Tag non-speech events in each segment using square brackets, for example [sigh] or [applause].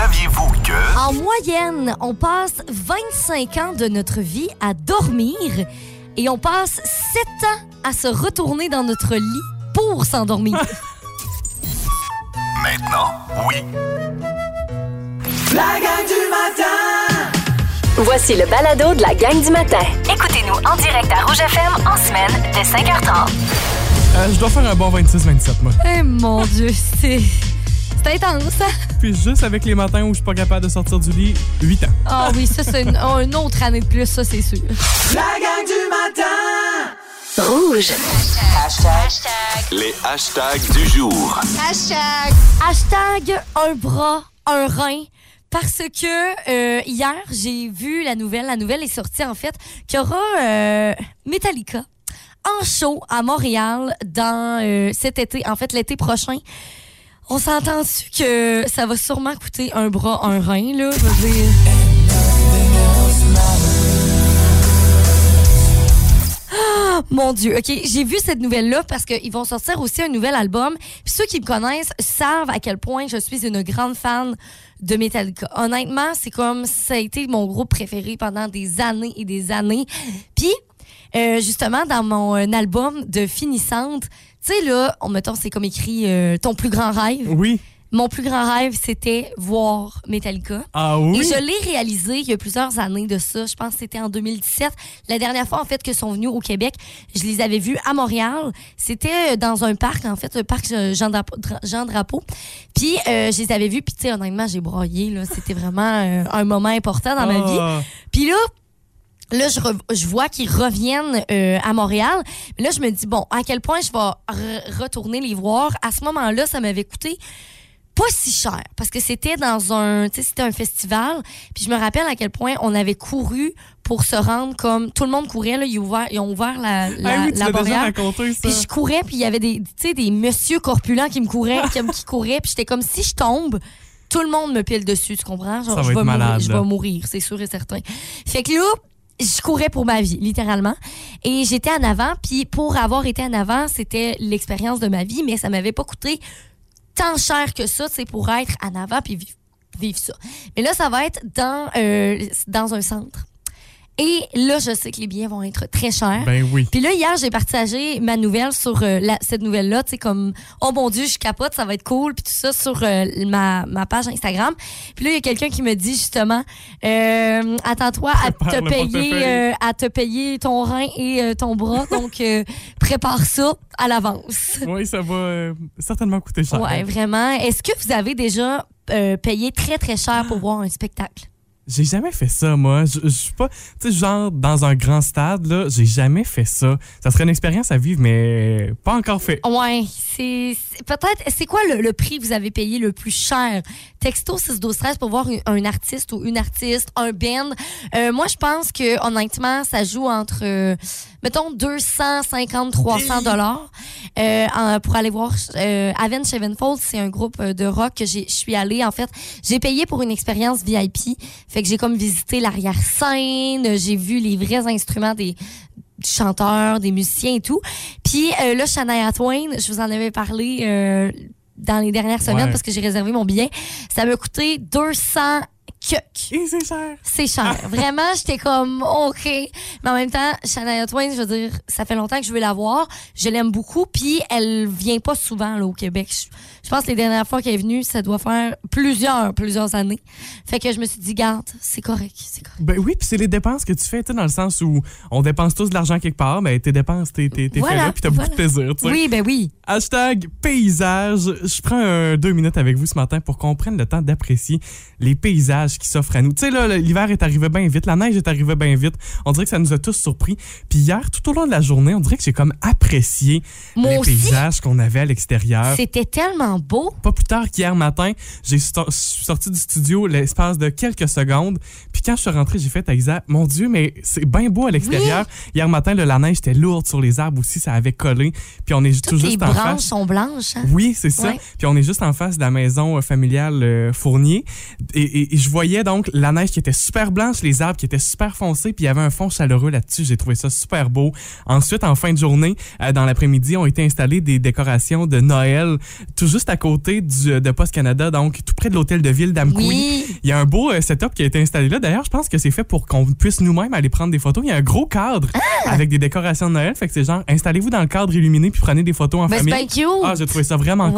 Saviez-vous que... En moyenne, on passe 25 ans de notre vie à dormir et on passe 7 ans à se retourner dans notre lit pour s'endormir? [laughs] Maintenant, oui. La gang du matin! Voici le balado de la gang du matin. Écoutez-nous en direct à Rouge FM en semaine dès 5h30. Euh, je dois faire un bon 26-27, moi. Eh mon Dieu, c'est. C'est intense? Puis juste avec les matins où je suis pas capable de sortir du lit, 8 ans. Ah oui, ça, c'est une, oh, une autre année de plus, ça, c'est sûr. La gang du matin! Rouge. Les hashtags du jour. Hashtag un bras, un rein. Parce que euh, hier, j'ai vu la nouvelle. La nouvelle est sortie, en fait, qu'il y aura euh, Metallica en show à Montréal dans euh, cet été, en fait, l'été prochain. On s'entend-tu que ça va sûrement coûter un bras, un rein, là? Je veux dire. Ah, Mon Dieu, OK. J'ai vu cette nouvelle-là parce qu'ils vont sortir aussi un nouvel album. Puis ceux qui me connaissent savent à quel point je suis une grande fan de Metallica. Honnêtement, c'est comme ça a été mon groupe préféré pendant des années et des années. Puis, euh, justement, dans mon euh, album de finissante, tu sais, là, on, mettons, c'est comme écrit euh, ton plus grand rêve. Oui. Mon plus grand rêve, c'était voir Metallica. Ah oui? Et je l'ai réalisé il y a plusieurs années de ça. Je pense que c'était en 2017. La dernière fois, en fait, que sont venus au Québec, je les avais vus à Montréal. C'était euh, dans un parc, en fait, un parc euh, Jean Drapeau. Jean Drapeau. Puis, euh, je les avais vus. Puis, tu sais, honnêtement, j'ai broyé. là. C'était vraiment euh, un moment important dans ma vie. Ah. Puis là, Là, je, re- je vois qu'ils reviennent euh, à Montréal. Mais là, je me dis, bon, à quel point je vais re- retourner les voir? À ce moment-là, ça m'avait coûté pas si cher parce que c'était dans un tu sais c'était un festival puis je me rappelle à quel point on avait couru pour se rendre comme tout le monde courait là ils, ont ouvert, ils ont ouvert la, la, Ah oui, la barrière raconté, ça. puis je courais puis il y avait des tu sais des monsieur corpulents qui me couraient qui, qui couraient puis j'étais comme si je tombe tout le monde me pile dessus tu comprends? Genre, Ça va je être vais malade, mourir, je vais mourir c'est sûr et certain fait que là je courais pour ma vie, littéralement. Et j'étais en avant, puis pour avoir été en avant, c'était l'expérience de ma vie, mais ça m'avait pas coûté tant cher que ça, c'est pour être en avant puis vivre, vivre ça. Mais là, ça va être dans, euh, dans un centre. Et là, je sais que les billets vont être très chers. Ben oui. Puis là, hier, j'ai partagé ma nouvelle sur euh, la- cette nouvelle-là, tu sais, comme, oh mon Dieu, je capote, ça va être cool, puis tout ça sur euh, ma, ma page Instagram. Puis là, il y a quelqu'un qui me dit justement, euh, attends-toi à te payer, à te payer ton rein et ton bras, [laughs] donc prépare ça à l'avance. Oui, ça va certainement coûter cher. Ouais, vraiment. Est-ce que vous avez déjà payé très, très cher pour voir un spectacle? J'ai jamais fait ça, moi. Je suis pas, tu sais, genre dans un grand stade, là, j'ai jamais fait ça. Ça serait une expérience à vivre, mais pas encore fait. Ouais, c'est peut-être. C'est quoi le, prix que vous avez payé le plus cher? Texto 6 12 13 pour voir un, un artiste ou une artiste, un band. Euh, moi, je pense que honnêtement, ça joue entre, euh, mettons, 250, 300 dollars euh, pour aller voir euh, Avenged Sevenfold. C'est un groupe euh, de rock que j'ai- je suis allée. En fait, j'ai payé pour une expérience VIP. Fait que j'ai comme visité l'arrière-scène, j'ai vu les vrais instruments des chanteurs, des musiciens et tout. Puis euh, là, Shania Twain, je vous en avais parlé euh, dans les dernières semaines Ouais. parce que j'ai réservé mon billet. Ça m'a coûté 200 cucks. Et c'est cher. C'est cher. [laughs] Vraiment, j'étais comme OK. Mais en même temps, Shania Twain, je veux dire, ça fait longtemps que je veux la voir. Je l'aime beaucoup. Puis elle vient pas souvent là, au Québec. Je, pense que les dernières fois qu'elle est venue, ça doit faire plusieurs, plusieurs années. Fait que je me suis dit, garde, c'est correct, c'est correct. Ben oui, puis c'est les dépenses que tu fais, tu sais, dans le sens où on dépense tous de l'argent quelque part, mais tes dépenses, t'es t'es- t'es fait Voilà, là, puis t'as voilà. beaucoup de plaisir, tu sais. Oui, ben oui. Hashtag paysage. Je prends un deux minutes avec vous ce matin pour qu'on prenne le temps d'apprécier les paysages qui s'offrent à nous. Tu sais, là, l'hiver est arrivé bien vite, la neige est arrivée bien vite. On dirait que ça nous a tous surpris. Puis hier, tout au long de la journée, on dirait que j'ai comme apprécié Moi les aussi. paysages qu'on avait à l'extérieur. C'était tellement beau. Pas plus tard qu'hier matin, j'ai sorti du studio l'espace de quelques secondes. Puis quand je suis rentré, j'ai fait Isa, mon Dieu, mais c'est bien beau à l'extérieur. Hier matin, là, la neige était lourde sur les arbres aussi, ça avait collé. Puis on est tout juste en branches face. sont blanches. hein? Oui, c'est ça. Ouais. Puis on est juste en face de la maison euh, familiale euh, Fournier. Et, et- et je voyais donc la neige qui était super blanche, les arbres qui étaient super foncés, puis il y avait un fond chaleureux là-dessus. J'ai trouvé ça super beau. Ensuite, en fin de journée, euh, dans l'après-midi, ont été installées des décorations de Noël tout juste à côté du, de Post Canada, donc tout près de l'hôtel de ville d'Amqui. Oui. Il y a un beau setup qui a été installé là. D'ailleurs, je pense que c'est fait pour qu'on puisse nous-mêmes aller prendre des photos. Il y a un gros cadre Ah! avec des décorations de Noël. Fait que c'est genre, installez-vous dans le cadre illuminé puis prenez des photos en Ben, c'est bien cute. Ah, j'ai trouvé ça vraiment Wow.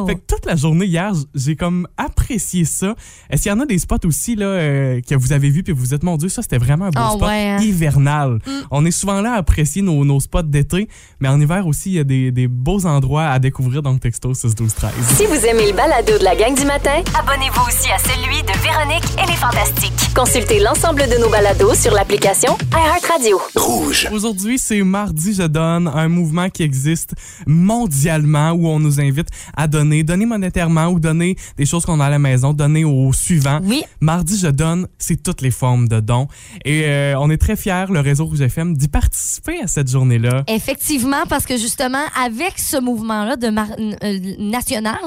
cool. Fait que toute la journée hier, j'ai comme apprécié ça. Est-ce qu'il y en a des spots aussi là euh, que vous avez vus puis vous vous êtes mon Dieu, ça c'était vraiment un beau Ah spot ouais, hein. hivernal. On est souvent là à apprécier nos, nos spots d'été, mais en hiver aussi il y a des, des beaux endroits à découvrir donc texto 6 12 13. Si vous aimez le balado de la gang du matin, abonnez-vous aussi à celui de Véronique et les Fantastiques. Consultez l'ensemble de nos balados sur l'application iHeartRadio. Rouge. Aujourd'hui, c'est Mardi Je donne, un mouvement qui existe mondialement où on nous invite à donner, donner monétairement ou donner des choses qu'on a à la maison, donner au suivant. Oui. Mardi Je donne, c'est toutes les formes de dons. Et euh, on est très fiers, le réseau Rouge FM, d'y participer à cette journée-là. Effectivement, parce que justement, avec ce mouvement-là de mar- euh, national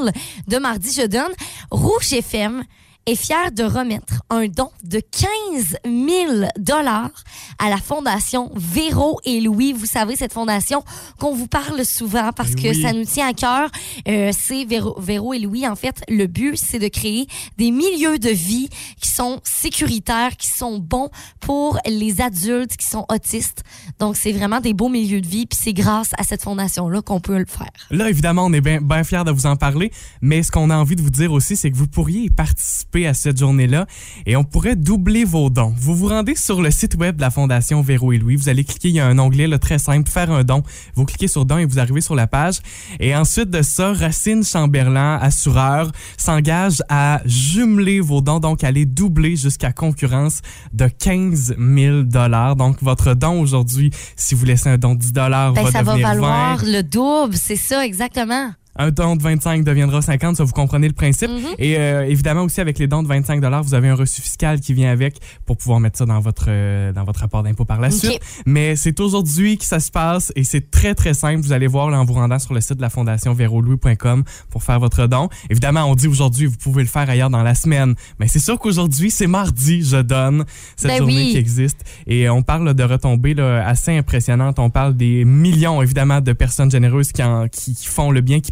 de Mardi Je donne, Rouge FM est fier de remettre un don de 15 000 dollars à la fondation Véro et Louis. Vous savez, cette fondation qu'on vous parle souvent parce Eh que oui. ça nous tient à cœur. Euh, c'est Véro, Véro et Louis. En fait, le but, c'est de créer des milieux de vie qui sont sécuritaires, qui sont bons pour les adultes qui sont autistes. Donc, c'est vraiment des beaux milieux de vie. Puis c'est grâce à cette fondation-là qu'on peut le faire. Là, évidemment, on est bien bien fiers de vous en parler, mais ce qu'on a envie de vous dire aussi, c'est que vous pourriez y participer à cette journée-là et on pourrait doubler vos dons. Vous vous rendez sur le site web de la Fondation Véro et Louis, vous allez cliquer, il y a un onglet là, très simple, faire un don. Vous cliquez sur don et vous arrivez sur la page. Et ensuite de ça, Racine Chamberlain, assureur, s'engage à jumeler vos dons, donc aller doubler jusqu'à concurrence de 15 000 Donc, votre don aujourd'hui, si vous laissez un don de 10 Ben, va ça va devenir 20. valoir le double. C'est ça, exactement. Un don de 25 deviendra 50, ça vous comprenez le principe. Mm-hmm. Et euh, évidemment aussi avec les dons de 25 vous avez un reçu fiscal qui vient avec pour pouvoir mettre ça dans votre euh, dans votre rapport d'impôt par la suite. Mais c'est aujourd'hui que ça se passe et c'est très très simple. Vous allez voir là, en vous rendant sur le site de la fondation verolouis.com pour faire votre don. Évidemment, on dit aujourd'hui, vous pouvez le faire ailleurs dans la semaine, mais c'est sûr qu'aujourd'hui, c'est mardi, je donne cette Ben journée oui. qui existe et on parle de retombées là, assez impressionnantes. On parle des millions évidemment de personnes généreuses qui, en- qui, qui font le bien, qui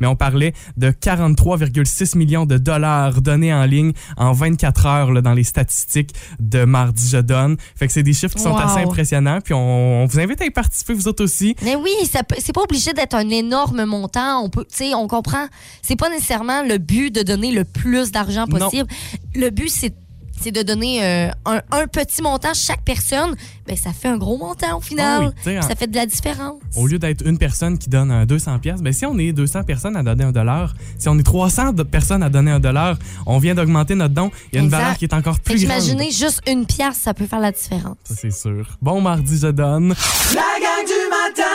mais on parlait de 43,6 millions de dollars donnés en ligne en 24 heures là, dans les statistiques de Mardi Je donne. Fait que c'est des chiffres qui sont Wow. assez impressionnants. Puis on, on vous invite à y participer vous autres aussi. Mais oui, c'est pas obligé d'être un énorme montant. On peut, tu sais, on comprend. C'est pas nécessairement le but de donner le plus d'argent Non. possible. Le but, c'est c'est de donner euh, un, un petit montant chaque personne. Ben, ça fait un gros montant au final. Ah oui, ça fait de la différence. Au lieu d'être une personne qui donne un 200 pièces, ben si on est 200 personnes à donner un dollar, si on est 300 de personnes à donner un dollar, on vient d'augmenter notre don. Il y a une Exact. valeur qui est encore plus grande. imaginez juste une pièce, ça peut faire la différence. Ça c'est sûr. Bon mardi je donne. La gang du matin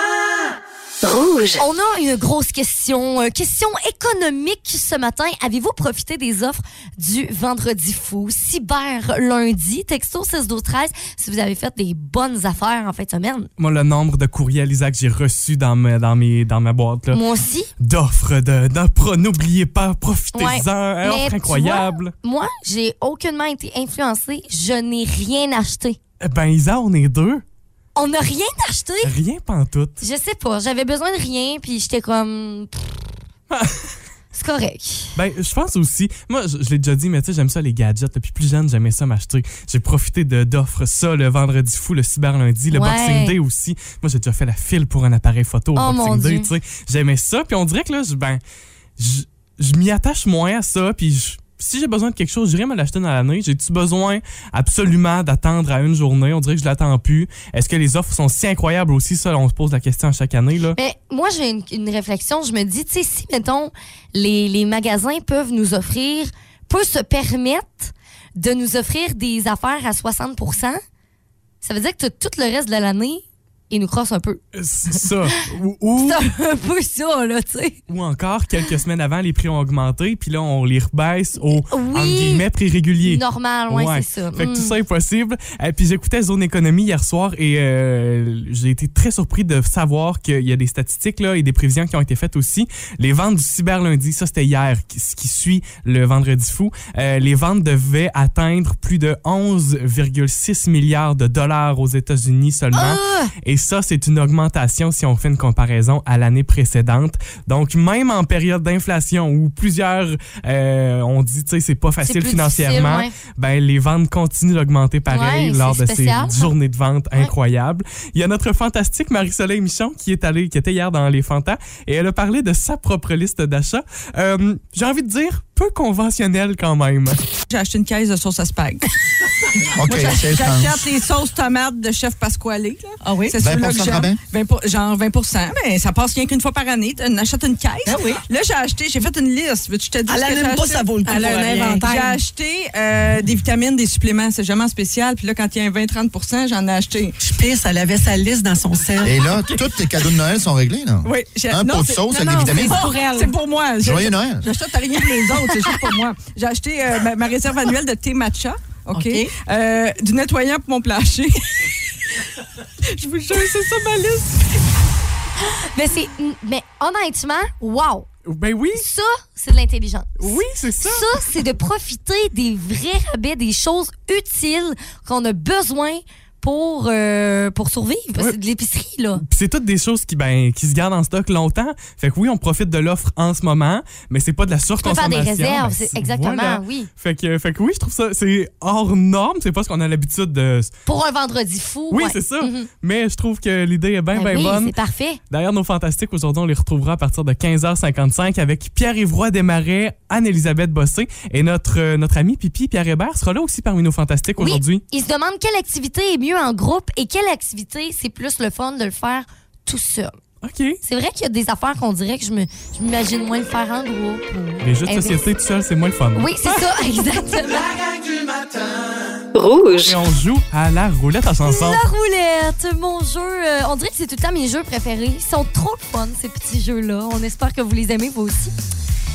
Rouge. On a une grosse question, euh, question économique ce matin. Avez-vous profité des offres du vendredi fou, cyber lundi, texto 6 12 13 si vous avez fait des bonnes affaires en fin de semaine? Moi le nombre de courriels Isaac que j'ai reçus dans ma, dans mes dans ma boîte là, Moi aussi. d'offres de, n'oubliez pas profitez-en, Ouais. hein, Mais offre incroyable. vois, moi, j'ai aucunement été influencée. Je n'ai rien acheté. Eh Ben Isa, on est deux, On n'a rien acheté. rien pantoute. Je sais pas. J'avais besoin de rien, puis j'étais comme. [laughs] C'est correct. Ben, je pense aussi, moi, je, je l'ai déjà dit, mais tu sais, j'aime ça les gadgets. Depuis plus jeune, j'aimais ça m'acheter. J'ai profité de- d'offres ça le vendredi fou, le cyber lundi, le Ouais. Boxing Day aussi. Moi, j'ai déjà fait la file pour un appareil photo au Oh, Boxing Day, tu sais. J'aimais ça, puis on dirait que là, je, ben, je, je m'y attache moins à ça, puis je- si j'ai besoin de quelque chose, j'irai me l'acheter dans l'année. J'ai-tu besoin absolument d'attendre à une journée? On dirait que je l'attends plus. Est-ce que les offres sont si incroyables aussi? Ça, on se pose la question à chaque année, là. Mais moi, j'ai une, réflexion. Je me dis, tu sais, si, mettons, les, magasins peuvent nous offrir, peuvent se permettre de nous offrir des affaires à 60% ça veut dire que tout le reste de l'année ils nous crossent un peu. C'est ça. [laughs] Ou, ou, C'est un peu ça, là, tu sais. ou encore, quelques semaines avant, les prix ont augmenté, puis là, on les rebaisse au, Oui. prix régulier. Normal, ouais, c'est ça. Fait que tout Mm. ça est possible. Et puis j'écoutais Zone Économie hier soir et euh, j'ai été très surpris de savoir qu'il y a des statistiques là, et des prévisions qui ont été faites aussi. Les ventes du cyber lundi, ça c'était hier, ce qui suit le vendredi fou. Euh, les ventes devaient atteindre plus de 11,6 milliards de dollars aux États-Unis seulement. Ah! Et ça, c'est une augmentation si on fait une comparaison à l'année précédente. Donc, même en période d'inflation où plusieurs euh, ont dit, tu sais, c'est pas facile financièrement, ben les ventes continuent d'augmenter pareil Ouais, lors de spécial, ces journées de vente Ouais. incroyables. Il y a notre fantastique Marie-Soleil Michon qui est allée, qui était hier dans les Fantas et elle a parlé de sa propre liste d'achats. Euh, J'ai envie de dire peu conventionnelle quand même. J'ai acheté une caisse de sauce à spag. [laughs] OK. J'achète les sauces tomates de Chef Pasquale. Ah oui? C'est 20 ceux-là que de j'aime. rabais? 20 pour- genre 20% mais ça passe rien qu'une fois par année. On achète une caisse. Ah oui. Là, j'ai acheté, j'ai fait une liste. Veux-tu que je te dise Elle ce que allume j'ai pas, acheté? ça vaut le coup Elle pour a un rien. inventaire. J'ai acheté euh, des vitamines, des suppléments. C'est jamais en spécial. Puis là, quand il y a un 20-30% j'en ai acheté. Je pisse, elle avait sa liste dans son sel. Et là, tous tes cadeaux de Noël sont réglés, là? Oui, j'ai- Un pot de c'est- sauce non, avec des non, vitamines? C'est pour elle. C'est pour moi. J'ai- Joyeux Noël. J'achète rien que les autres, c'est juste pour moi. J'ai acheté euh, ma, ma réserve annuelle de thé matcha. OK? OK. Euh, du nettoyant pour mon plancher. [laughs] Je vous jure, c'est ça ma liste. Mais c'est. Mais honnêtement, wow! Ben oui, Ça, c'est de l'intelligence. oui, c'est ça. Ça, c'est de profiter des vrais rabais, des choses utiles qu'on a besoin pour, euh, pour survivre. Parce que C'est de l'épicerie, là. Puis c'est toutes des choses qui, ben, qui se gardent en stock longtemps. Fait que oui, on profite de l'offre en ce moment, mais c'est pas de la Tu peux faire surconsommation. des réserves, Ben, c'est exactement, voilà. oui. Fait que, fait que oui, je trouve ça, c'est hors norme. C'est pas ce qu'on a l'habitude de. Pour un vendredi fou. Oui, ouais. c'est ça. Mhm. Mais je trouve que l'idée est bien, Ben bien oui, bonne. c'est parfait. D'ailleurs, nos fantastiques, aujourd'hui, on les retrouvera à partir de 15h55 avec Pierre-Yvroy Desmarais, Anne-Elisabeth Bossé et notre, euh, notre ami Pipi Pierre Hébert sera là aussi parmi nos fantastiques Oui, aujourd'hui. il se demande quelle activité est mieux en groupe et quelle activité c'est plus le fun de le faire tout seul. OK. C'est vrai qu'il y a des affaires qu'on dirait que je me- je m'imagine moins le faire en groupe. ou- Les jeux de société tout seul, c'est moins le fun. Oui, c'est ça, [laughs] exactement. La gang du matin. Rouge. Et on joue à la roulette à chanson. La roulette, mon jeu. euh, on dirait que c'est tout le temps mes jeux préférés. Ils sont trop fun, ces petits jeux-là. On espère que vous les aimez, vous aussi.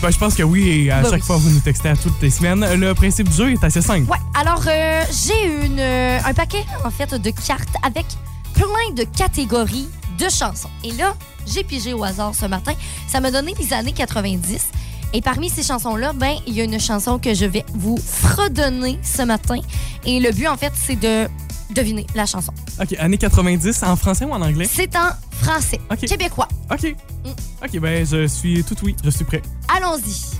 Ben, je pense que oui, et à Ben chaque oui. fois, vous nous textez à toutes les semaines. Le principe du jeu est assez simple. Ouais, alors euh, j'ai une euh, un paquet en fait de cartes avec plein de catégories de chansons. Et là, j'ai pigé au hasard ce matin. Ça m'a donné les années 90. Et parmi ces chansons-là, ben, il y a une chanson que je vais vous fredonner ce matin. Et le but, en fait, c'est de deviner la chanson. OK, années 90, en français ou en anglais? C'est en français, Ok. québécois. OK. Mm. OK, ben, je suis tout oui, je suis prêt. Allons-y.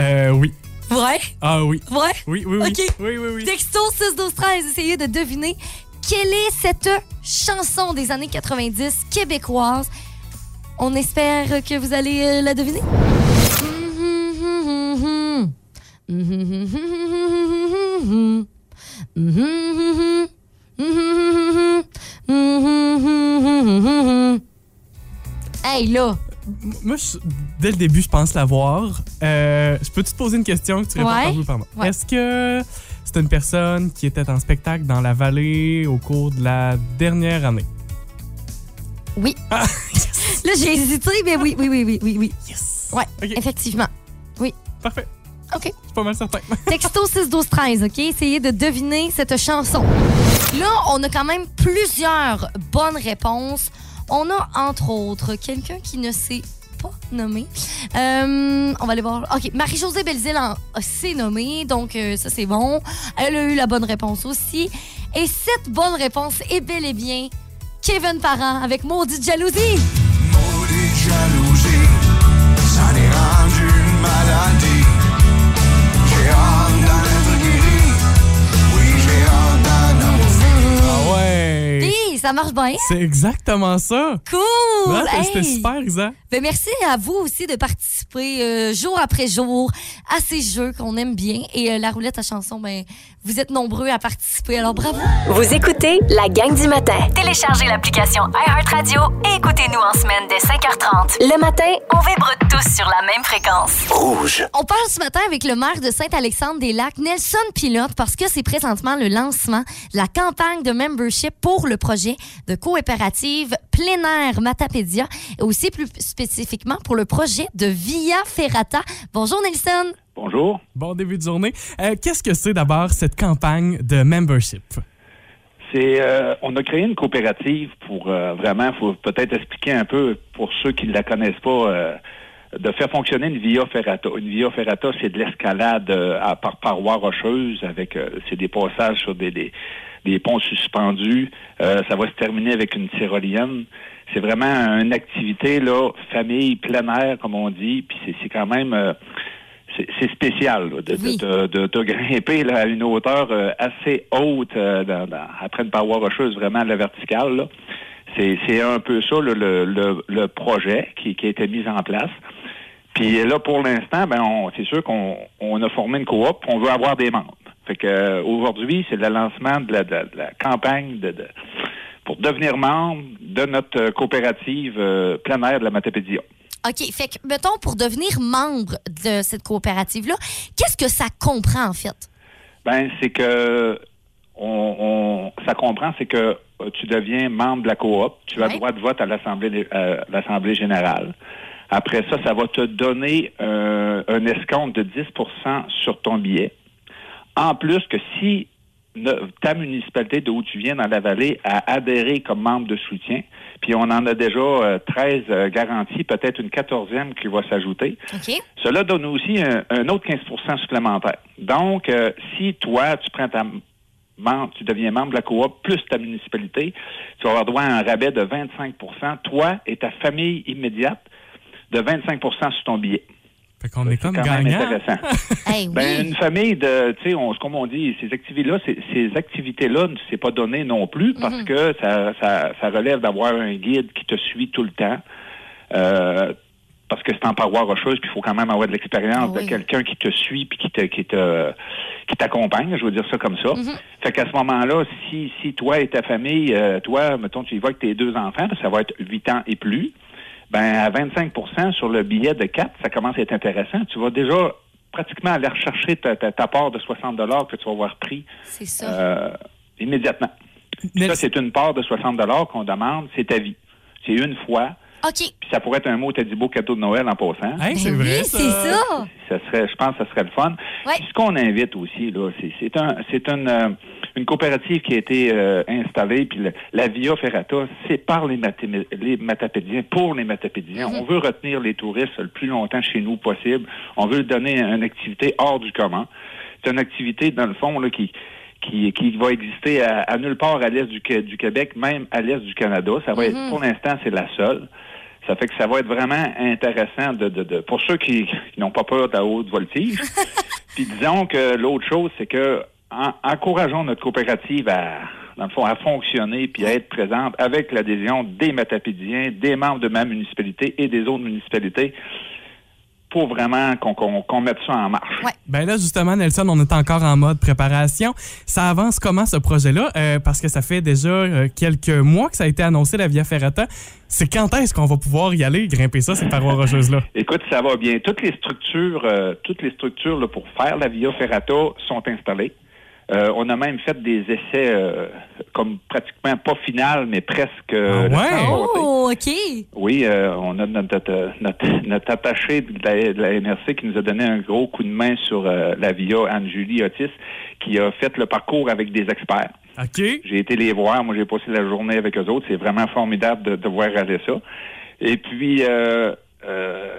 Euh, oui. Vrai? Ah oui. Vrai? Oui, oui, oui. OK. Oui, oui, oui. Texto 6 12 13, essayez de deviner quelle est cette chanson des années 90 québécoise? On espère que vous allez euh, la deviner. Hey là, Moi, je- dès le début, je pense l'avoir. Euh, je peux te poser une question que tu réponds Ouais. par oui ou par non? Ouais. Est-ce que c'est une personne qui était en spectacle dans la vallée au cours de la dernière année? oui. Ah, [laughs] Là, j'ai hésité, mais oui, oui, oui, oui, oui, oui. Yes! Ouais, OK, effectivement. parfait. OK. Je suis pas mal certain. [laughs] Texto 6 12 13, OK? Essayez de deviner cette chanson. Là, on a quand même plusieurs bonnes réponses. On a, entre autres, quelqu'un qui ne s'est pas nommé. Euh, on va aller voir. OK, Marie-Josée Belzile s'est nommée, donc euh, ça, c'est bon. Elle a eu la bonne réponse aussi. Et cette bonne réponse est bel et bien Kevin Parent avec Maudite Jalousie. Maudite jalousie, Ça marche bien? C'est exactement ça. Cool! Ouais, Hey! C'était super, Isa. Ben, merci à vous aussi de participer euh, jour après jour à ces jeux qu'on aime bien. Et euh, la roulette à chanson, ben, vous êtes nombreux à participer. Alors bravo! Vous écoutez la gang du matin. Téléchargez l'application iHeartRadio et écoutez-nous en semaine dès 5h30. Le matin, on vibre tous sur la même fréquence. Rouge. On parle ce matin avec le maire de Saint-Alexandre-des-Lacs, Nelson Pilote, parce que c'est présentement le lancement de la campagne de membership pour le projet de coopérative plein air Matapédia et aussi plus spécifiquement pour le projet de Via Ferrata. Bonjour Nelson. Bonjour. Bon début de journée. Euh, Qu'est-ce que c'est d'abord cette campagne de membership? C'est, euh, on a créé une coopérative pour euh, vraiment, faut peut-être expliquer un peu pour ceux qui ne la connaissent pas, euh, de faire fonctionner une via ferrata. Une via ferrata, c'est de l'escalade euh, par parois rocheuses avec, euh, c'est des passages sur des, des, des ponts suspendus. Euh, ça va se terminer avec une tyrolienne. C'est vraiment une activité là, famille plein air comme on dit. Puis c'est, quand même euh, c'est spécial là, de, de- Oui. de, de- de grimper là, à une hauteur euh, assez haute euh, dans- dans- après une paroi rocheuse vraiment à la verticale. C'est un peu ça là, le, le, le projet qui, qui a été mis en place. Puis là, pour l'instant, ben on- c'est sûr qu'on on a formé une coop, on veut avoir des membres. Fait que euh, aujourd'hui, c'est le lancement de la, de la- de la campagne de, de- pour devenir membre de notre euh, coopérative euh, plein air de la Matapédia. OK, fait que, mettons, pour devenir membre de cette coopérative-là, qu'est-ce que ça comprend en fait? Ben, c'est que on, on- ça comprend, c'est que euh, tu deviens membre de la coop, tu as Ouais. droit de vote à l'Assemblée euh, l'Assemblée générale. Après ça, ça va te donner euh, un escompte de 10% sur ton billet. En plus que si ta municipalité d'où tu viens dans la vallée a adhéré comme membre de soutien, puis on en a déjà euh, 13 euh, garanties, peut-être une 14e qui va s'ajouter. OK? Cela donne aussi un, un autre 15% supplémentaire. Donc, euh, si toi, tu prends ta membre, tu deviens membre de la coop plus ta municipalité, tu vas avoir droit à un rabais de 25% toi et ta famille immédiate de 25% sur ton billet. Fait qu'on est comme quand même gagnant. intéressant. [laughs] Hey, oui. Ben, une famille de, tu sais, on- comme on dit, ces activités-là, ces, ces activités-là, c'est pas donné non plus parce que ça, ça, ça relève d'avoir un guide qui te suit tout le temps. Euh, parce que c'est en paroi rocheuse, puis il faut quand même avoir de l'expérience Oui. de quelqu'un qui te suit puis qui te, qui te, qui t'accompagne. Je veux dire ça comme ça. Fait qu'à ce moment-là, si, si toi et ta famille, euh, toi, mettons, tu y vas avec tes deux enfants, ça va être 8 ans et plus. Ben, à 25% sur le billet de 4, ça commence à être intéressant. Tu vas déjà pratiquement aller rechercher ta, ta, ta part de 60 que tu vas avoir pris C'est ça. euh, immédiatement. Ça, c'est une part de 60 qu'on demande, c'est ta vie. C'est une fois. OK. Puis ça pourrait être un mot, t'as dit beau cadeau de Noël en passant. Hey, c'est vrai, oui, c'est ça. Ça serait, je pense que ça serait le fun. Ouais. Puis ce qu'on invite aussi, là, c'est, c'est un, c'est une, euh, une coopérative qui a été euh, installée, puis le- la Via Ferrata, c'est par les, les Matapédiens, pour les Matapédiens. On veut retenir les touristes le plus longtemps chez nous possible. On veut donner une activité hors du commun. C'est une activité, dans le fond, là, qui, qui, qui va exister à, à nulle part à l'est du, du Québec, même à l'est du Canada. Ça va être, pour l'instant, c'est la seule. Ça fait que ça va être vraiment intéressant de, de, de- pour ceux qui, qui n'ont pas peur de la haute voltige. [laughs] Puis disons que l'autre chose, c'est que en- encourageons notre coopérative à, dans le fond, à fonctionner puis à être présente avec l'adhésion des Matapédiens, des membres de ma municipalité et des autres municipalités pour vraiment qu'on mette ça en marche. Ouais. Ben là, justement, Nelson, on est encore en mode préparation. Ça avance comment ce projet-là? Euh, parce que ça fait déjà euh, quelques mois que ça a été annoncé, la Via Ferrata. C'est quand est-ce qu'on va pouvoir y aller, grimper ça, ces parois rocheuses-là? [laughs] Écoute, ça va bien. Toutes les structures, euh, toutes les structures là, pour faire la Via Ferrata sont installées. Euh, on a même fait des essais euh, comme pratiquement pas final, mais presque. euh, Ah ouais? Oh, OK. Oui, euh, on a notre, notre, notre- attaché de la, de la NRC qui nous a donné un gros coup de main sur euh, la VIA, Anne-Julie Otis, qui a fait le parcours avec des experts. OK. J'ai été les voir, moi j'ai passé la journée avec eux autres. C'est vraiment formidable de, de voir aller ça. Et puis, euh, euh,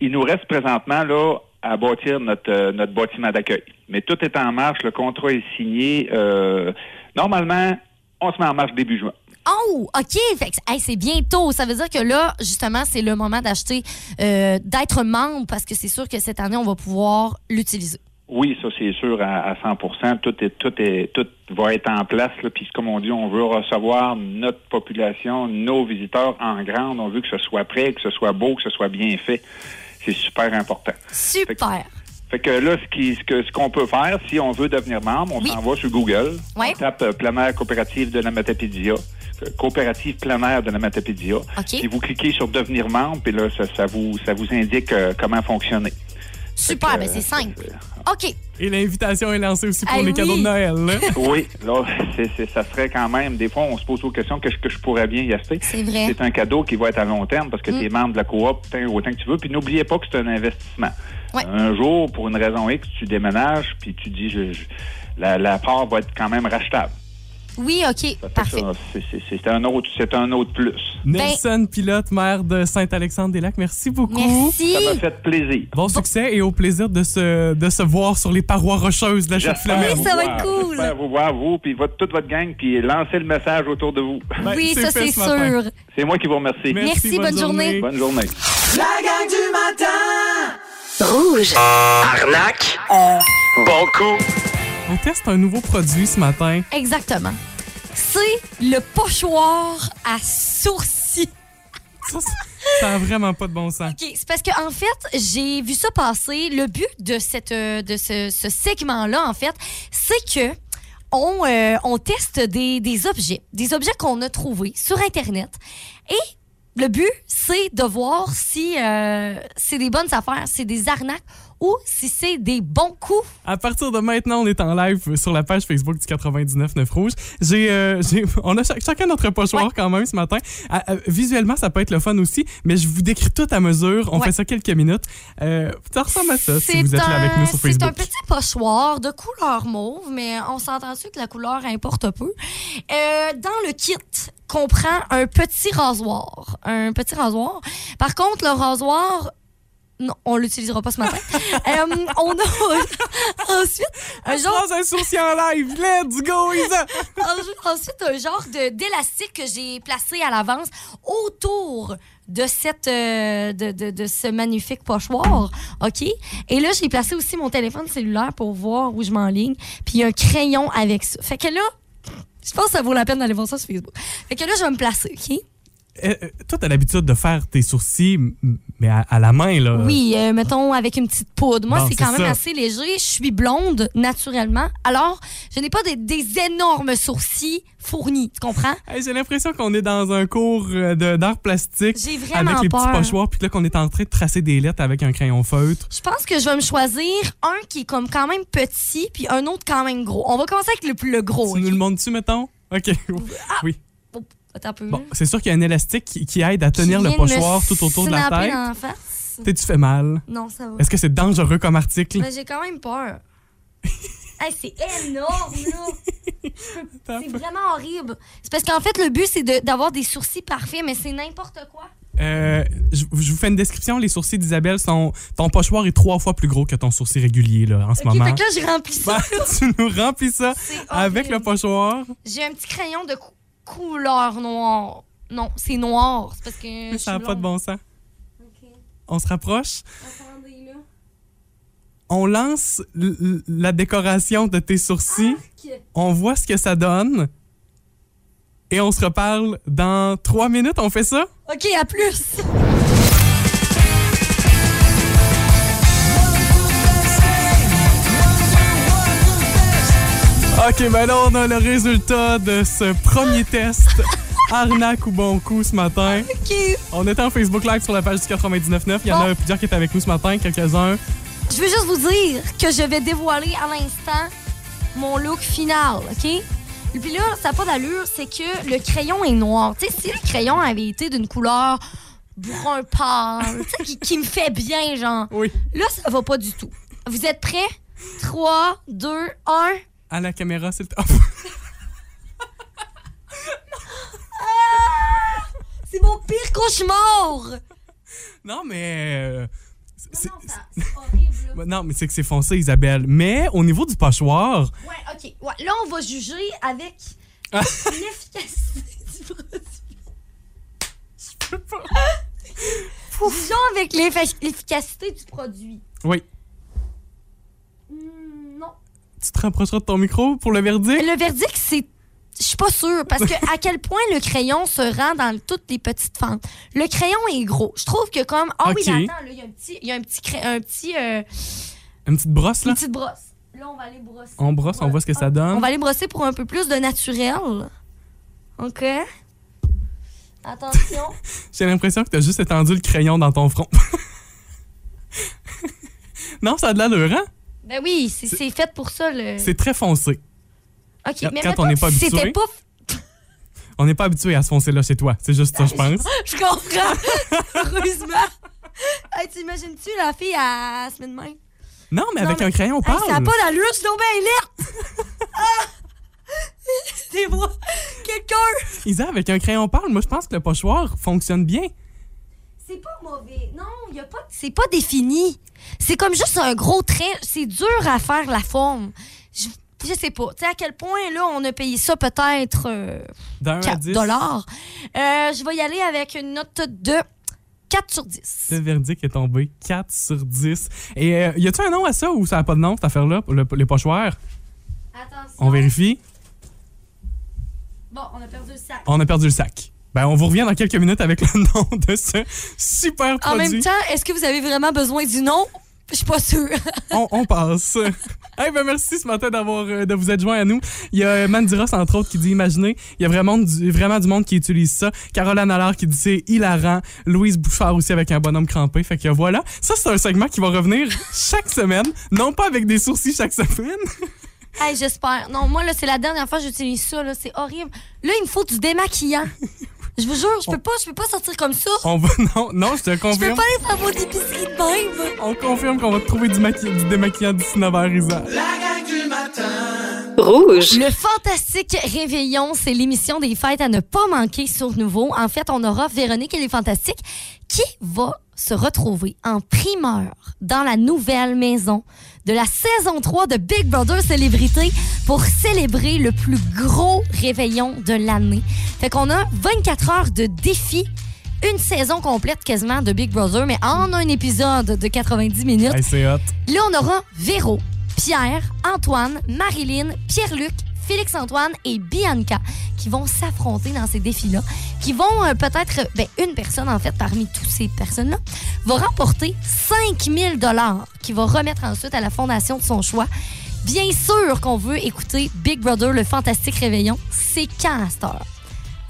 il nous reste présentement là à bâtir notre, euh, notre bâtiment d'accueil. Mais tout est en marche, le contrat est signé. Euh, normalement, on se met en marche début juin. Oh, OK. Hey, c'est bientôt. Ça veut dire que là, justement, c'est le moment d'acheter, euh, d'être membre parce que c'est sûr que cette année, on va pouvoir l'utiliser. Oui, ça c'est sûr à, à 100 Tout est tout est tout va être en place. Là. Puis comme on dit, on veut recevoir notre population, nos visiteurs en grande. On veut que ce soit prêt, que ce soit beau, que ce soit bien fait. C'est super important. Super. Fait que là, ce ce que- ce qu'on peut faire, si on veut devenir membre, on Oui. s'en va sur Google. Ouais. On tape euh, plein air coopérative de la Matapédia. euh, Coopérative plein air de la Matapédia. OK. Puis vous cliquez sur devenir membre, puis là, ça, ça vous ça vous indique euh, comment fonctionner. Super, que, ben c'est euh, simple. OK. Et l'invitation est lancée aussi pour les oui. cadeaux de Noël. là. [laughs] Oui, là, c'est, c'est- ça serait quand même. Des fois, on se pose aux questions que, je- que je pourrais bien y acheter? C'est vrai. C'est un cadeau qui va être à long terme parce que Mm. tu es membre de la coop tant autant que tu veux. Puis n'oubliez pas que c'est un investissement. Ouais. Un jour, pour une raison X, tu déménages, puis tu dis, je, je- la, la part va être quand même rachetable. Oui, OK. Parfait. c'est, un autre, un autre plus. Nelson Pilote, maire de Saint-Alexandre-des-Lacs, merci beaucoup. Merci. Ça m'a fait plaisir. Bon succès et au plaisir de se, de se voir sur les parois rocheuses de la chute J'espère flamande. vous ça va voir. être cool. J'espère vous voir, vous, puis votre, toute votre gang, puis lancez le message autour de vous. Ben, oui, ça, c'est ce sûr. C'est moi qui vous remercie. Merci, bonne journée. Bonne journée. La gang du matin Rouge. Arnaque. Bon coup. On teste un nouveau produit ce matin. Exactement. C'est le pochoir à sourcils. Ça, ça a vraiment pas de bon sens. OK, c'est parce que en fait, j'ai vu ça passer. Le but de cette euh, de ce, ce segment-là, en fait, c'est que on, euh, on teste des, des objets, des objets qu'on a trouvés sur Internet. Et le but, c'est de voir si euh, c'est des bonnes affaires, c'est des arnaques ou si c'est des bons coups. À partir de maintenant, on est en live sur la page Facebook du 99.9 Rouge. J'ai, euh, j'ai- on a chac- chacun notre pochoir Ouais. quand même ce matin. Ah, euh, visuellement, ça peut être le fun aussi, mais je vous décris tout à mesure. On Ouais. fait ça quelques minutes. Euh, ça ressemble à ça si C'est vous êtes là un- avec nous sur C'est un Facebook. petit pochoir de couleur mauve, mais on s'entend-tu que la couleur importe peu. Euh, dans le kit comprend un petit rasoir. Un petit rasoir. Par contre, le rasoir, non, on l'utilisera pas ce matin. [laughs] Euh, on a [laughs] ensuite un genre Phrase un sourcil en live. Let's go, Isa! [laughs] Ensuite, un genre d'élastique que j'ai placé à l'avance autour de cette euh, de, de- de ce magnifique pochoir. OK? Et là, j'ai placé aussi mon téléphone cellulaire pour voir où je m'enligne. Puis un crayon avec ça. Fait que là, je pense que ça vaut la peine d'aller voir ça sur Facebook. Fait que là, je vais me placer, OK? Euh, euh, toi, t'as l'habitude de faire tes sourcils, mais à, à la main, là. Oui, euh, mettons avec une petite poudre. Moi, Bon, c'est quand même ça. assez léger. Je suis blonde naturellement. Alors, je n'ai pas des, des énormes sourcils fournis. Tu comprends? Hey, J'ai l'impression qu'on est dans un cours euh, d'art plastique J'ai vraiment avec les peur. petits pochoirs, puis là qu'on est en train de tracer des lettres avec un crayon feutre. Je pense que je vais me choisir un qui est comme quand même petit, puis un autre quand même gros. On va commencer avec le plus le gros. Tu nous le montres-tu, mettons? OK. [laughs] Oui. Oh, attends un peu. Bon, c'est sûr qu'il y a un élastique qui, qui aide à tenir le pochoir tout autour de la tête. dans la face. Tu fais mal. Non, ça va. Est-ce que c'est dangereux comme article? Mais j'ai quand même peur. [laughs] Hey, c'est énorme, là! C'est vraiment horrible. C'est parce qu'en fait, le but, c'est de- d'avoir des sourcils parfaits, mais c'est n'importe quoi. Euh, je, je vous fais une description. Les sourcils d'Isabelle sont. Ton pochoir est trois fois plus gros que ton sourcil régulier, là, en ce moment. fait que là, j'ai rempli ça. [laughs] Ben, tu nous remplis ça avec le pochoir. J'ai un petit crayon de cou- couleur noire. Non, c'est noir. C'est parce que. Ça n'a pas de bon sens. OK. On se rapproche. Attendez, là. On lance la décoration de tes sourcils. Ok. On voit ce que ça donne. Et on se reparle dans trois minutes. On fait ça? OK, à plus! OK, ben là, on a le résultat de ce premier test. Arnaque ou bon coup ce matin. OK. On était en Facebook Live sur la page du 99.9. Il y en a plusieurs qui étaient avec nous ce matin, quelques-uns. Je veux juste vous dire que je vais dévoiler à l'instant mon look final, OK? Puis là, ça n'a pas d'allure, c'est que le crayon est noir. Tu sais, si le crayon avait été d'une couleur brun pâle, qui, qui me fait bien, genre, Oui. là, ça va pas du tout. Vous êtes prêts? 3, 2, 1. À la caméra, c'est le top. C'est mon pire cauchemar! non, mais. euh, c'est- Non, non, ça- c'est horrible, là. [laughs] Non, mais c'est que c'est foncé, Isabelle. Mais au niveau du pochoir, Ouais, OK. Ouais, là, on va juger avec Ah. l'efficacité du produit. [laughs] [laughs] Jugeons avec l'effi- l'efficacité du produit. oui. Tu te rapprocheras de ton micro pour le verdict? Le verdict, c'est. Je suis pas sûre, parce que à quel point le crayon se rend dans toutes les petites fentes. Le crayon est gros. Je trouve que comme. Ah oui, Ok. mais attends, là, il y a un petit. Il y a un petit. cra- Un petit euh, Une petite brosse, une là? petite brosse. Là, on va aller brosser. On brosse, on voit ce que ça donne. On va aller brosser pour un peu plus de naturel. OK? Attention. [laughs] J'ai l'impression que t'as juste étendu le crayon dans ton front. [laughs] non, ça a de l'allure, hein? Ben oui, c'est fait pour ça. Le... C'est très foncé. OK, quand- mais quand on n'est pas habitué. C'était pas. On n'est pas habitué à se foncer là chez toi. C'est juste ça, je pense. [laughs] Je comprends. Heureusement. hey, T'imagines-tu, la fille, elle se met de même? Non, mais avec un crayon, on Hey, parle. ça n'a pas d'allure, je suis donc bien alerte! ah! [laughs] C'est moi! Quelqu'un! Isa, avec un crayon, on parle. Moi, je pense que le pochoir fonctionne bien. C'est pas mauvais. Non, y a pas. C'est pas défini. C'est comme juste un gros trait. C'est dur à faire la forme. Je, je sais pas. Tu sais à quel point là on a payé ça peut-être euh, D'un à 4 10. dollars. Euh, je vais y aller avec une note de 4 sur 10. Le verdict est tombé 4 sur 10. Et euh, y a-tu un nom à ça ou ça n'a pas de nom, cette affaire-là, le- les pochoirs? Attention. On vérifie. Bon, on a perdu le sac. On a perdu le sac. Ben, on vous revient dans quelques minutes avec le [laughs] nom de ce super En produit. même temps, est-ce que vous avez vraiment besoin du nom? Je suis pas sûre. [laughs] on, on passe. [laughs] hey, ben merci ce matin d'avoir euh, de vous être joint à nous. Il y a euh, Mandiros, entre autres, qui dit Imaginez. Il y a vraiment du, vraiment du monde qui utilise ça. Caroline Allard qui dit C'est hilarant. Louise Bouchard aussi avec un bonhomme crampé. Fait que voilà. Ça, c'est un segment qui va revenir chaque semaine. Non pas avec des sourcils chaque semaine. Hey, j'espère. Non, moi, là, c'est la dernière fois que j'utilise ça. Là. C'est horrible. Là, il me faut du démaquillant. Je vous jure, je peux pas, je peux pas sortir comme ça. On va. [laughs] Non, non, je te Je peux confirme. pas aller faire mon épicerie de même. On confirme qu'on va te trouver du, maqui- du démaquillant d'ici 9 h, Isa. La gang du matin. Rouge. Le fantastique réveillon, c'est l'émission des fêtes à ne pas manquer sur Nouveau. En fait, on aura Véronique et les Fantastiques qui va se retrouver en primeur dans la nouvelle maison de la saison 3 de Big Brother Célébrité pour célébrer le plus gros réveillon de l'année. Fait qu'on a 24 heures de défi, une saison complète quasiment de Big Brother, mais en un épisode de 90 minutes. Hey, hot. Là, on aura Véro, Pierre, Antoine, Marilyn, Pierre-Luc, Félix-Antoine et Bianca qui vont s'affronter dans ces défis-là, qui vont euh, peut-être, ben, une personne en fait parmi toutes ces personnes-là, va remporter 5000 dollars qu'il va remettre ensuite à la fondation de son choix. Bien sûr qu'on veut écouter Big Brother, le fantastique réveillon. C'est quand à cette heure?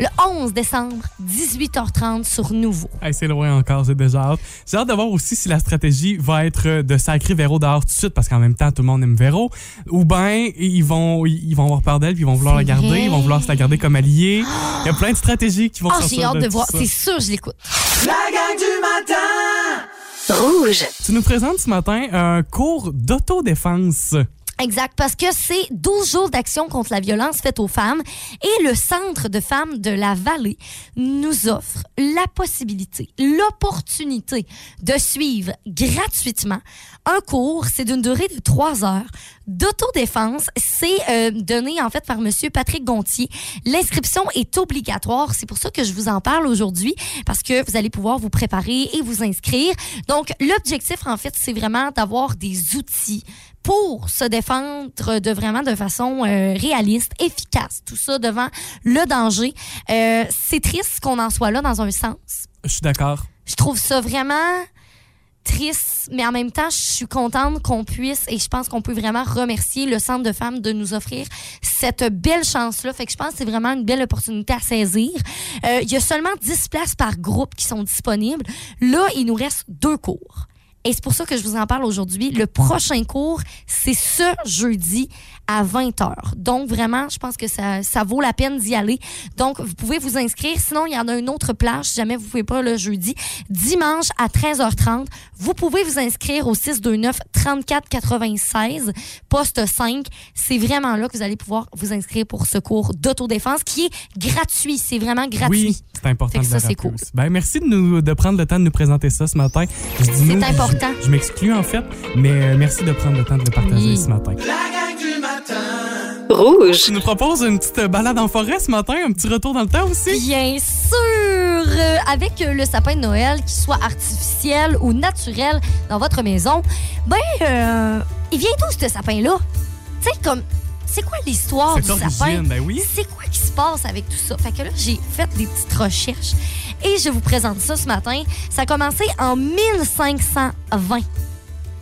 Le 11 décembre, 18h30 sur Nouveau. Hey, c'est loin encore, j'ai déjà hâte. J'ai hâte de voir aussi si la stratégie va être de sacrer Véro dehors tout de suite parce qu'en même temps, tout le monde aime Véro. Ou bien, ils vont, ils vont avoir peur d'elle puis ils vont vouloir la garder. vrai. Ils vont vouloir se la garder comme alliée. Il y a plein de stratégies qui vont Oh, sortir j'ai hâte de voir. C'est sûr, je l'écoute. La gang du matin. Rouge. Tu nous présentes ce matin un cours d'autodéfense. Exact, parce que c'est 12 jours d'action contre la violence faite aux femmes et le Centre de femmes de la vallée nous offre la possibilité, l'opportunité de suivre gratuitement un cours. C'est d'une durée de trois heures d'autodéfense. C'est euh, donné en fait par Monsieur Patrick Gontier. L'inscription est obligatoire. C'est pour ça que je vous en parle aujourd'hui parce que vous allez pouvoir vous préparer et vous inscrire. Donc, l'objectif en fait, c'est vraiment d'avoir des outils pour se défendre de vraiment de façon euh, réaliste, efficace, tout ça devant le danger. Euh, c'est triste qu'on en soit là dans un sens. Je suis d'accord. Je trouve ça vraiment triste, mais en même temps, je suis contente qu'on puisse et je pense qu'on peut vraiment remercier le Centre de femmes de nous offrir cette belle chance-là. Fait que je pense que c'est vraiment une belle opportunité à saisir. Euh, Il y a seulement 10 places par groupe qui sont disponibles. Là, il nous reste deux cours. Et c'est pour ça que je vous en parle aujourd'hui. Le prochain cours, c'est ce jeudi à 20h. Donc, vraiment, je pense que ça, ça vaut la peine d'y aller. Donc, vous pouvez vous inscrire. Sinon, il y en a une autre plage, si jamais vous ne pouvez pas le jeudi. Dimanche à 13h30, vous pouvez vous inscrire au 629 34 96 poste 5. C'est vraiment là que vous allez pouvoir vous inscrire pour ce cours d'autodéfense qui est gratuit. C'est vraiment gratuit. Oui, c'est important Fait que de ça, le c'est rappeler cool. Ben, merci de, nous, de prendre le temps de nous présenter ça ce matin. C'est important. Je, je m'exclus en fait, mais euh, merci de prendre le temps de le partager Oui. ce matin. La gang du matin. Rouge. Tu nous proposes une petite balade en forêt ce matin, un petit retour dans le temps aussi? Bien sûr! Euh, avec euh, le sapin de Noël, qu'il soit artificiel ou naturel dans votre maison, ben, euh, il vient d'où ce sapin-là? tu sais, comme, c'est quoi l'histoire du sapin? ben oui. C'est quoi qui se passe avec tout ça? Fait que là, j'ai fait des petites recherches et je vous présente ça ce matin. Ça a commencé en 1520.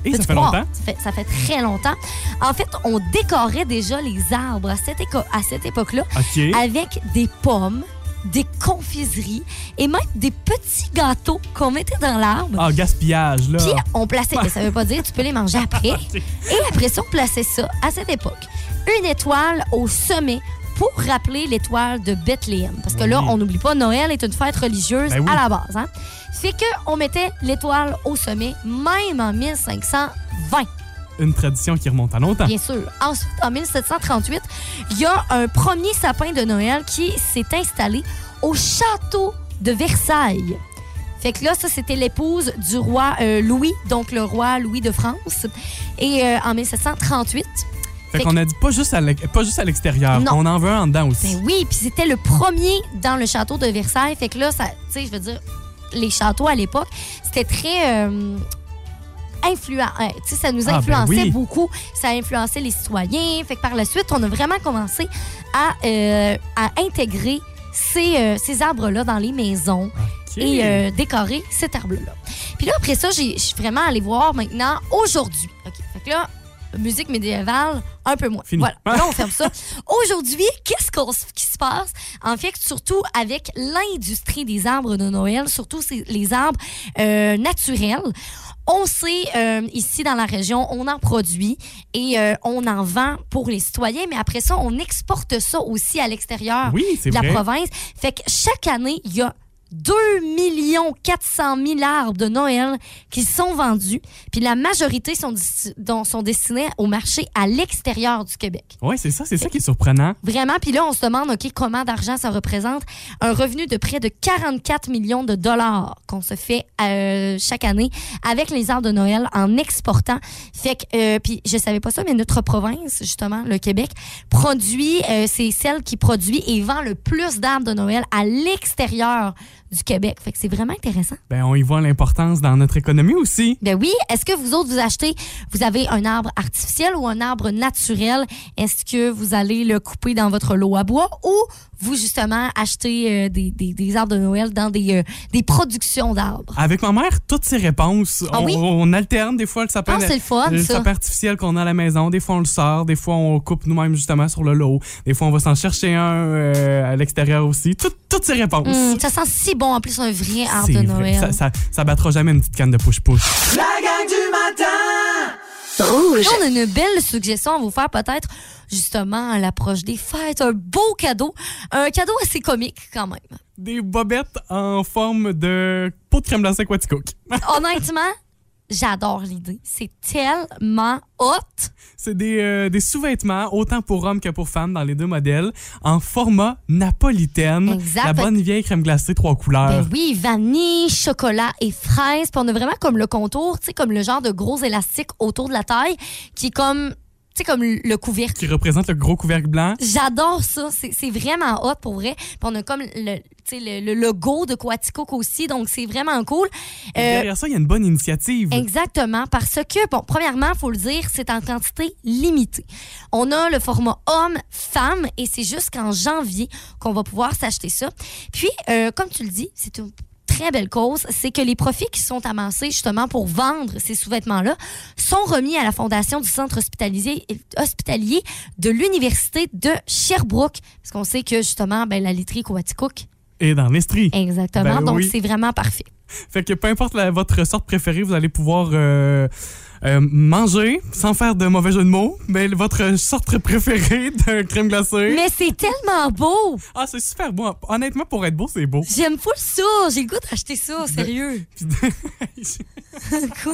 Et ça fait croire? longtemps. Ça fait, ça fait très longtemps. En fait, on décorait déjà les arbres à cette, éco- à cette époque-là avec des pommes, des confiseries et même des petits gâteaux qu'on mettait dans l'arbre. Ah, gaspillage, là. Puis on plaçait, mais ça veut pas dire tu peux les manger après. [laughs] Et après ça, on plaçait ça à cette époque. Une étoile au sommet pour rappeler l'étoile de Bethléem. Parce que là, on n'oublie pas, Noël est une fête religieuse Ben oui. à la base. Hein? Fait qu'on mettait l'étoile au sommet, même en 1520. Une tradition qui remonte à longtemps. Bien sûr. Ensuite, en 1738, il y a un premier sapin de Noël qui s'est installé au château de Versailles. Fait que là, ça, c'était l'épouse du roi euh, Louis, donc le roi Louis de France. Et euh, en 1738, Fait Fait qu'on a dit pas juste à l'extérieur. On en veut un en dedans aussi. ben oui, puis c'était le premier dans le château de Versailles. Fait que là, ça, tu sais, je veux dire, les châteaux à l'époque, c'était très euh, influent. tu sais, ça nous Ah, ben influençait oui. beaucoup. Ça influençait les citoyens. Fait que par la suite, on a vraiment commencé à, euh, à intégrer ces, euh, ces arbres-là dans les maisons et euh, décorer cet arbre-là. Puis là, après ça, je suis vraiment allée voir maintenant aujourd'hui. OK. Fait que là, musique médiévale, un peu moins. Fini. Voilà. Là, on ferme ça. [laughs] Aujourd'hui, qu'est-ce qu'on qui se passe? En fait, surtout avec l'industrie des arbres de Noël, surtout les arbres euh, naturels? On sait, euh, ici dans la région, on en produit et euh, on en vend pour les citoyens, mais après ça, on exporte ça aussi à l'extérieur Oui, de la vrai. province. Fait que chaque année, il y a 2 400 000 arbres de Noël qui sont vendus. Puis la majorité sont, sont destinés au marché à l'extérieur du Québec. Oui, c'est ça, c'est ça qui est surprenant. Vraiment, puis là, on se demande, OK, comment d'argent ça représente? Un revenu de près de 44 millions de dollars qu'on se fait euh, chaque année avec les arbres de Noël en exportant. Fait que, euh, puis je savais pas ça, mais notre province, justement, le Québec, produit, euh, c'est celle qui produit et vend le plus d'arbres de Noël à l'extérieur du Québec. Fait que c'est vraiment intéressant. Ben, on y voit l'importance dans notre économie aussi. Ben oui. Est-ce que vous autres, vous achetez, vous avez un arbre artificiel ou un arbre naturel? Est-ce que vous allez le couper dans votre lot à bois ou vous, justement, achetez euh, des, des- des arbres de Noël dans des, euh, des productions d'arbres? Avec ma mère, toutes ces réponses, Ah on, oui? on alterne des fois le sapin, Ah, le fun, le ça. sapin artificiel qu'on a à la maison. Des fois, on le sort. Des fois, on coupe nous-mêmes justement sur le lot. Des fois, on va s'en chercher un euh, à l'extérieur aussi. Tout- toutes ces réponses. Hum, ça sent si bon, en plus, un vrai arbre de vrai. Noël. Ça, ça, ça battra jamais une petite canne de push-push. La gang du Rouge. On a une belle suggestion à vous faire peut-être justement à l'approche des fêtes. Un beau cadeau. Un cadeau assez comique quand même. Des bobettes en forme de pot de crème glacée Quaticook. Honnêtement, j'adore l'idée. C'est tellement hot. C'est des, euh, des sous-vêtements, autant pour hommes que pour femmes, dans les deux modèles, en format napolitaine. Exact. La bonne vieille crème glacée, trois couleurs. Ben oui, vanille, chocolat et fraise. Puis on a vraiment comme le contour, tu sais, comme le genre de gros élastique autour de la taille qui est comme, sais, comme le couvercle. Qui représente le gros couvercle blanc. J'adore ça. C'est vraiment hot pour vrai. Puis on a comme le, logo de Quaticook aussi. Donc, c'est vraiment cool. Euh, derrière ça, il y a une bonne initiative. Exactement, parce que, bon, premièrement, il faut le dire, c'est en quantité limitée. On a le format homme-femme et c'est jusqu'en janvier qu'on va pouvoir s'acheter ça. Puis, euh, comme tu le dis, c'est une très belle cause, c'est que les profits qui sont amassés justement pour vendre ces sous-vêtements-là sont remis à la Fondation du Centre hospitalier, hospitalier de l'Université de Sherbrooke. Parce qu'on sait que justement, ben, la literie Coaticook. Et dans l'estrie. Exactement. Ben Donc, oui. c'est vraiment parfait. Fait que peu importe la- votre sorte préférée, vous allez pouvoir euh, euh, manger sans faire de mauvais jeu de mots, mais votre sorte préférée de crème glacée. Mais c'est tellement beau! Ah, c'est super beau. Honnêtement, pour être beau, c'est beau. J'aime full ça. J'ai le goût d'acheter ça, sérieux. [laughs] [laughs] si Quoi?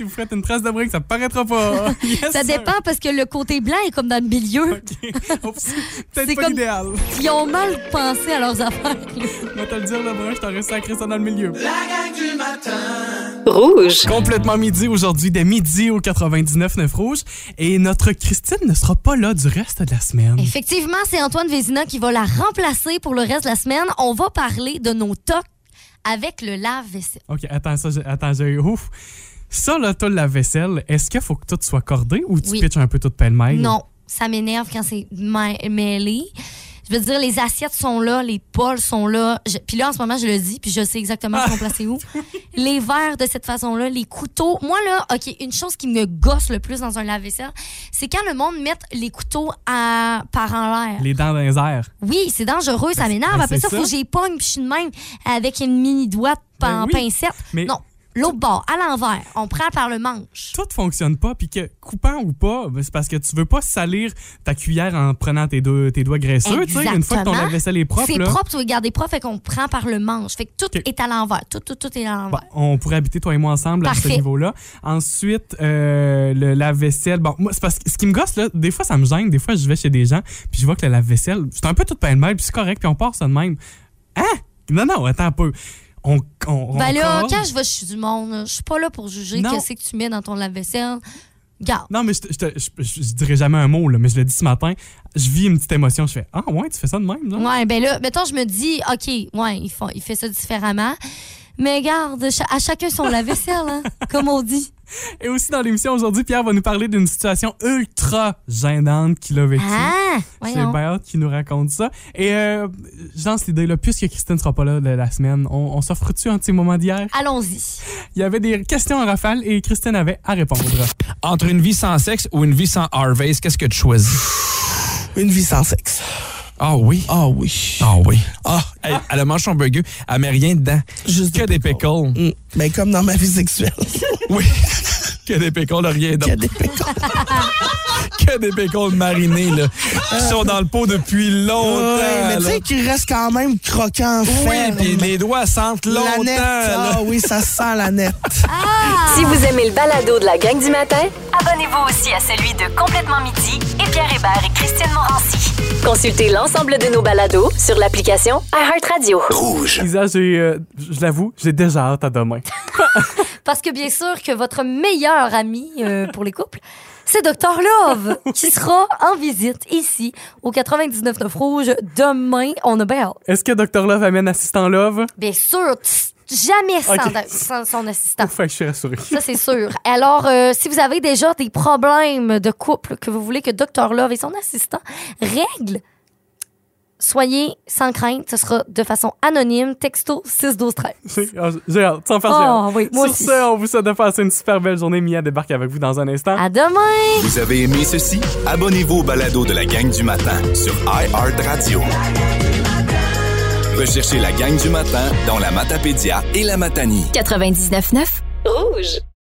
vous faites une trace de brique, ça paraîtra pas. [laughs] Yes, Ça sir. dépend parce que le côté blanc est comme dans le milieu. OK. Oups. Peut-être C'est pas comme- l'idéal. Ils ont mal pensé à leurs affaires. là. Vais te le dire, le brun, je t'aurais sacré ça dans le milieu. La gang du matin Rouge. Complètement midi aujourd'hui, dès midi au 99.9 Rouge. Et notre Christine ne sera pas là du reste de la semaine. Effectivement, c'est Antoine Vézina qui va la remplacer pour le reste de la semaine. On va parler de nos tocs avec le lave-vaisselle. OK, attends, ça, j'ai- attends, j'ai. Ouf. Ça, là, toi, la vaisselle, est-ce qu'il faut que tout soit cordé ou tu Oui. pitches un peu tout pêle-mêle? Non, ça m'énerve quand c'est mêlé. Je veux dire, les assiettes sont là, les pols sont là. Je- puis là, en ce moment, je le dis, puis je sais exactement Ah. sont placés où. Les verres de cette façon-là, les couteaux. Moi, là, OK, une chose qui me gosse le plus dans un lave-vaisselle, c'est quand le monde met les couteaux à, par en l'air. Les dents dans les airs. Oui, c'est dangereux, ça m'énerve. ben, Après ça, il faut que j'y pogne, puis je suis de même avec une mini doigt Ben en oui, pincette. mais- Non, l'autre bord, à l'envers. On prend par le manche. Tout fonctionne pas, puis que coupant ou pas, ben, c'est parce que tu veux pas salir ta cuillère en prenant tes, deux, tes doigts graisseux. tu sais. Une fois que ton lave-vaisselle est propre, C'est propre, tu veux garder propre, fait qu'on prend par le manche. Fait que tout est à l'envers. Tout, tout, tout est à Bon, l'envers. on pourrait habiter toi et moi ensemble à ce niveau-là. Ensuite, euh, le lave-vaisselle. Bon, moi, c'est parce que ce qui me gosse, là, des fois, ça me gêne. Des fois, je vais chez des gens, puis je vois que le lave-vaisselle, c'est un peu tout peine mal, puis c'est correct, puis on part ça de même. Hein? Non, non, attends un peu. On, on, Ben là, quand je vais chez du monde, je suis pas là pour juger qu'est-ce que tu mets dans ton lave-vaisselle. Garde. Non, mais je, je, dirais jamais un mot, là, mais je l'ai dit ce matin. Je vis une petite émotion. Je fais Ah, ouais, tu fais ça de même, là? Ouais, ben là, mettons, je me dis, OK, ouais, il, faut, il fait ça différemment. Mais garde, à chacun son lave-vaisselle, hein, [laughs] comme on dit. Et aussi dans l'émission aujourd'hui, Pierre va nous parler d'une situation ultra gênante qu'il a vécue. Ah, bien hâte qu'il nous raconte ça. Et euh, je lance l'idée, là, puisque Christine sera pas là de la semaine, on, on s'offre-tu un petit moment d'hier? Allons-y. Il y avait des questions en rafale et Christine avait à répondre. Entre une vie sans sexe ou une vie sans Harvey, qu'est-ce que tu choisis? Une vie sans sexe. Ah oui? Ah oui. Ah oui. Ah, Elle, elle mange son burger, elle met rien dedans. Juste que des pickles. Mm. Ben, comme dans ma vie sexuelle. Oui. [laughs] [laughs] que des pickles, rien Que d'autre. des pickles. [laughs] que des pickles marinés, là. Qui sont dans le pot depuis longtemps. Ouais, mais tu sais qu'il reste quand même croquant, oui, ferme. puis les doigts sentent longtemps. La nette. là. Ah oui, ça [laughs] sent la nette. Si vous aimez le balado de la gang du matin, abonnez-vous aussi à celui de Complètement midi et Pierre Hébert et Christine Morancy. Consultez l'ensemble de nos balados sur l'application iHeartRadio. Rouge. Isa, j'ai, euh, je l'avoue, j'ai déjà hâte à demain. Parce que bien sûr que votre meilleur ami euh, pour les couples, c'est Dr Love qui sera en visite ici au 99.9 Rouge demain. On a bien hâte. Est-ce que Dr. Love amène assistant Love? Bien sûr, jamais sans, sans son assistant. Que je suis rassuré. Ça, c'est sûr. Alors, euh, si vous avez déjà des problèmes de couple que vous voulez que Dr Love et son assistant règlent, soyez sans crainte. Ce sera de façon anonyme. Texto 61213. Ah, J'ai hâte, sans faire Oh, oui, moi Sur aussi. ce, on vous souhaite de passer une super belle journée. Mia débarque avec vous dans un instant. À demain! Vous avez aimé ceci? Abonnez-vous au balado de la gang du matin sur iHeartRadio. Recherchez la gang du matin dans la Matapédia et la Matanie. 99.9 Rouge.